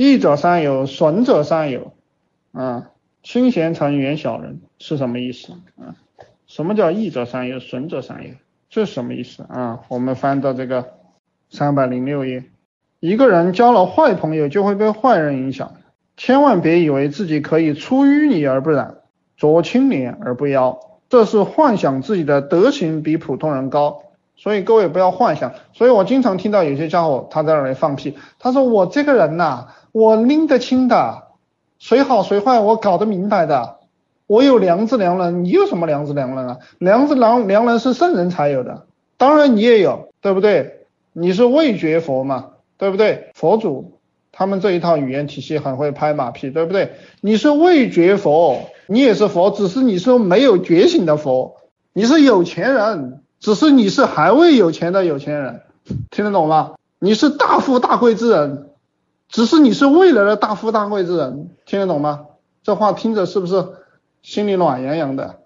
益者三友，损者三友。啊，亲贤臣，远小人是什么意思？啊，什么叫益者三友，损者三友？这是什么意思啊？我们翻到这个三百零六页，一个人交了坏朋友，就会被坏人影响。千万别以为自己可以出淤泥而不染，濯清涟而不妖，这是幻想自己的德行比普通人高。所以各位不要幻想。所以我经常听到有些家伙他在那里放屁，他说我这个人呐，我拎得清的，谁好谁坏我搞得明白的，我有良知良能，你有什么良知良能啊？良知良良能是圣人才有的，当然你也有，对不对？你是未觉佛嘛，对不对？佛祖。他们这一套语言体系很会拍马屁，对不对？你是未觉佛，你也是佛，只是你是没有觉醒的佛。你是有钱人，只是你是还未有钱的有钱人，听得懂吗？你是大富大贵之人，只是你是未来的大富大贵之人，听得懂吗？这话听着是不是心里暖洋洋的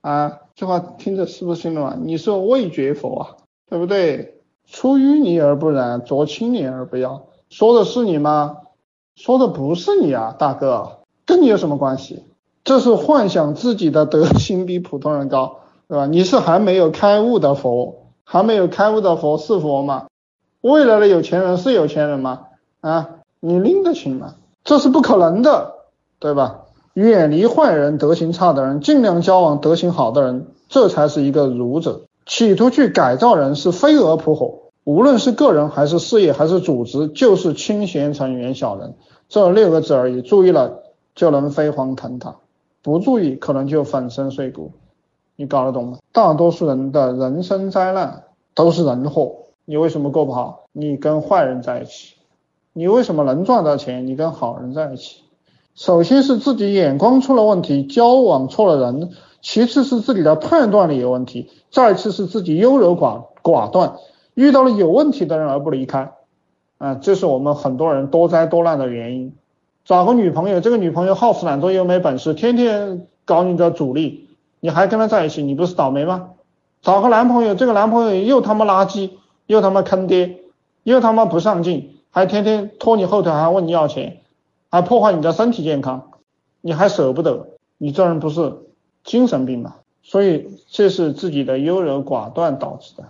啊？这话听着是不是心暖？你是未觉佛啊，对不对？出淤泥而不染，濯清涟而不妖。说的是你吗？说的不是你啊，大哥，跟你有什么关系？这是幻想自己的德行比普通人高，对吧？你是还没有开悟的佛，还没有开悟的佛是佛吗？未来的有钱人是有钱人吗？啊，你拎得清吗？这是不可能的，对吧？远离坏人、德行差的人，尽量交往德行好的人，这才是一个儒者。企图去改造人是飞蛾扑火。无论是个人还是事业还是组织，就是清闲成远小人这六个字而已。注意了就能飞黄腾达，不注意可能就粉身碎骨。你搞得懂吗？大多数人的人生灾难都是人祸。你为什么过不好？你跟坏人在一起。你为什么能赚到钱？你跟好人在一起。首先是自己眼光出了问题，交往错了人；其次是自己的判断力有问题；再次是自己优柔寡寡断。遇到了有问题的人而不离开，啊，这是我们很多人多灾多难的原因。找个女朋友，这个女朋友好吃懒做又没本事，天天搞你的主力，你还跟她在一起，你不是倒霉吗？找个男朋友，这个男朋友又他妈垃圾，又他妈坑爹，又他妈不上进，还天天拖你后腿，还问你要钱，还破坏你的身体健康，你还舍不得，你这人不是精神病吗？所以这是自己的优柔寡断导致的。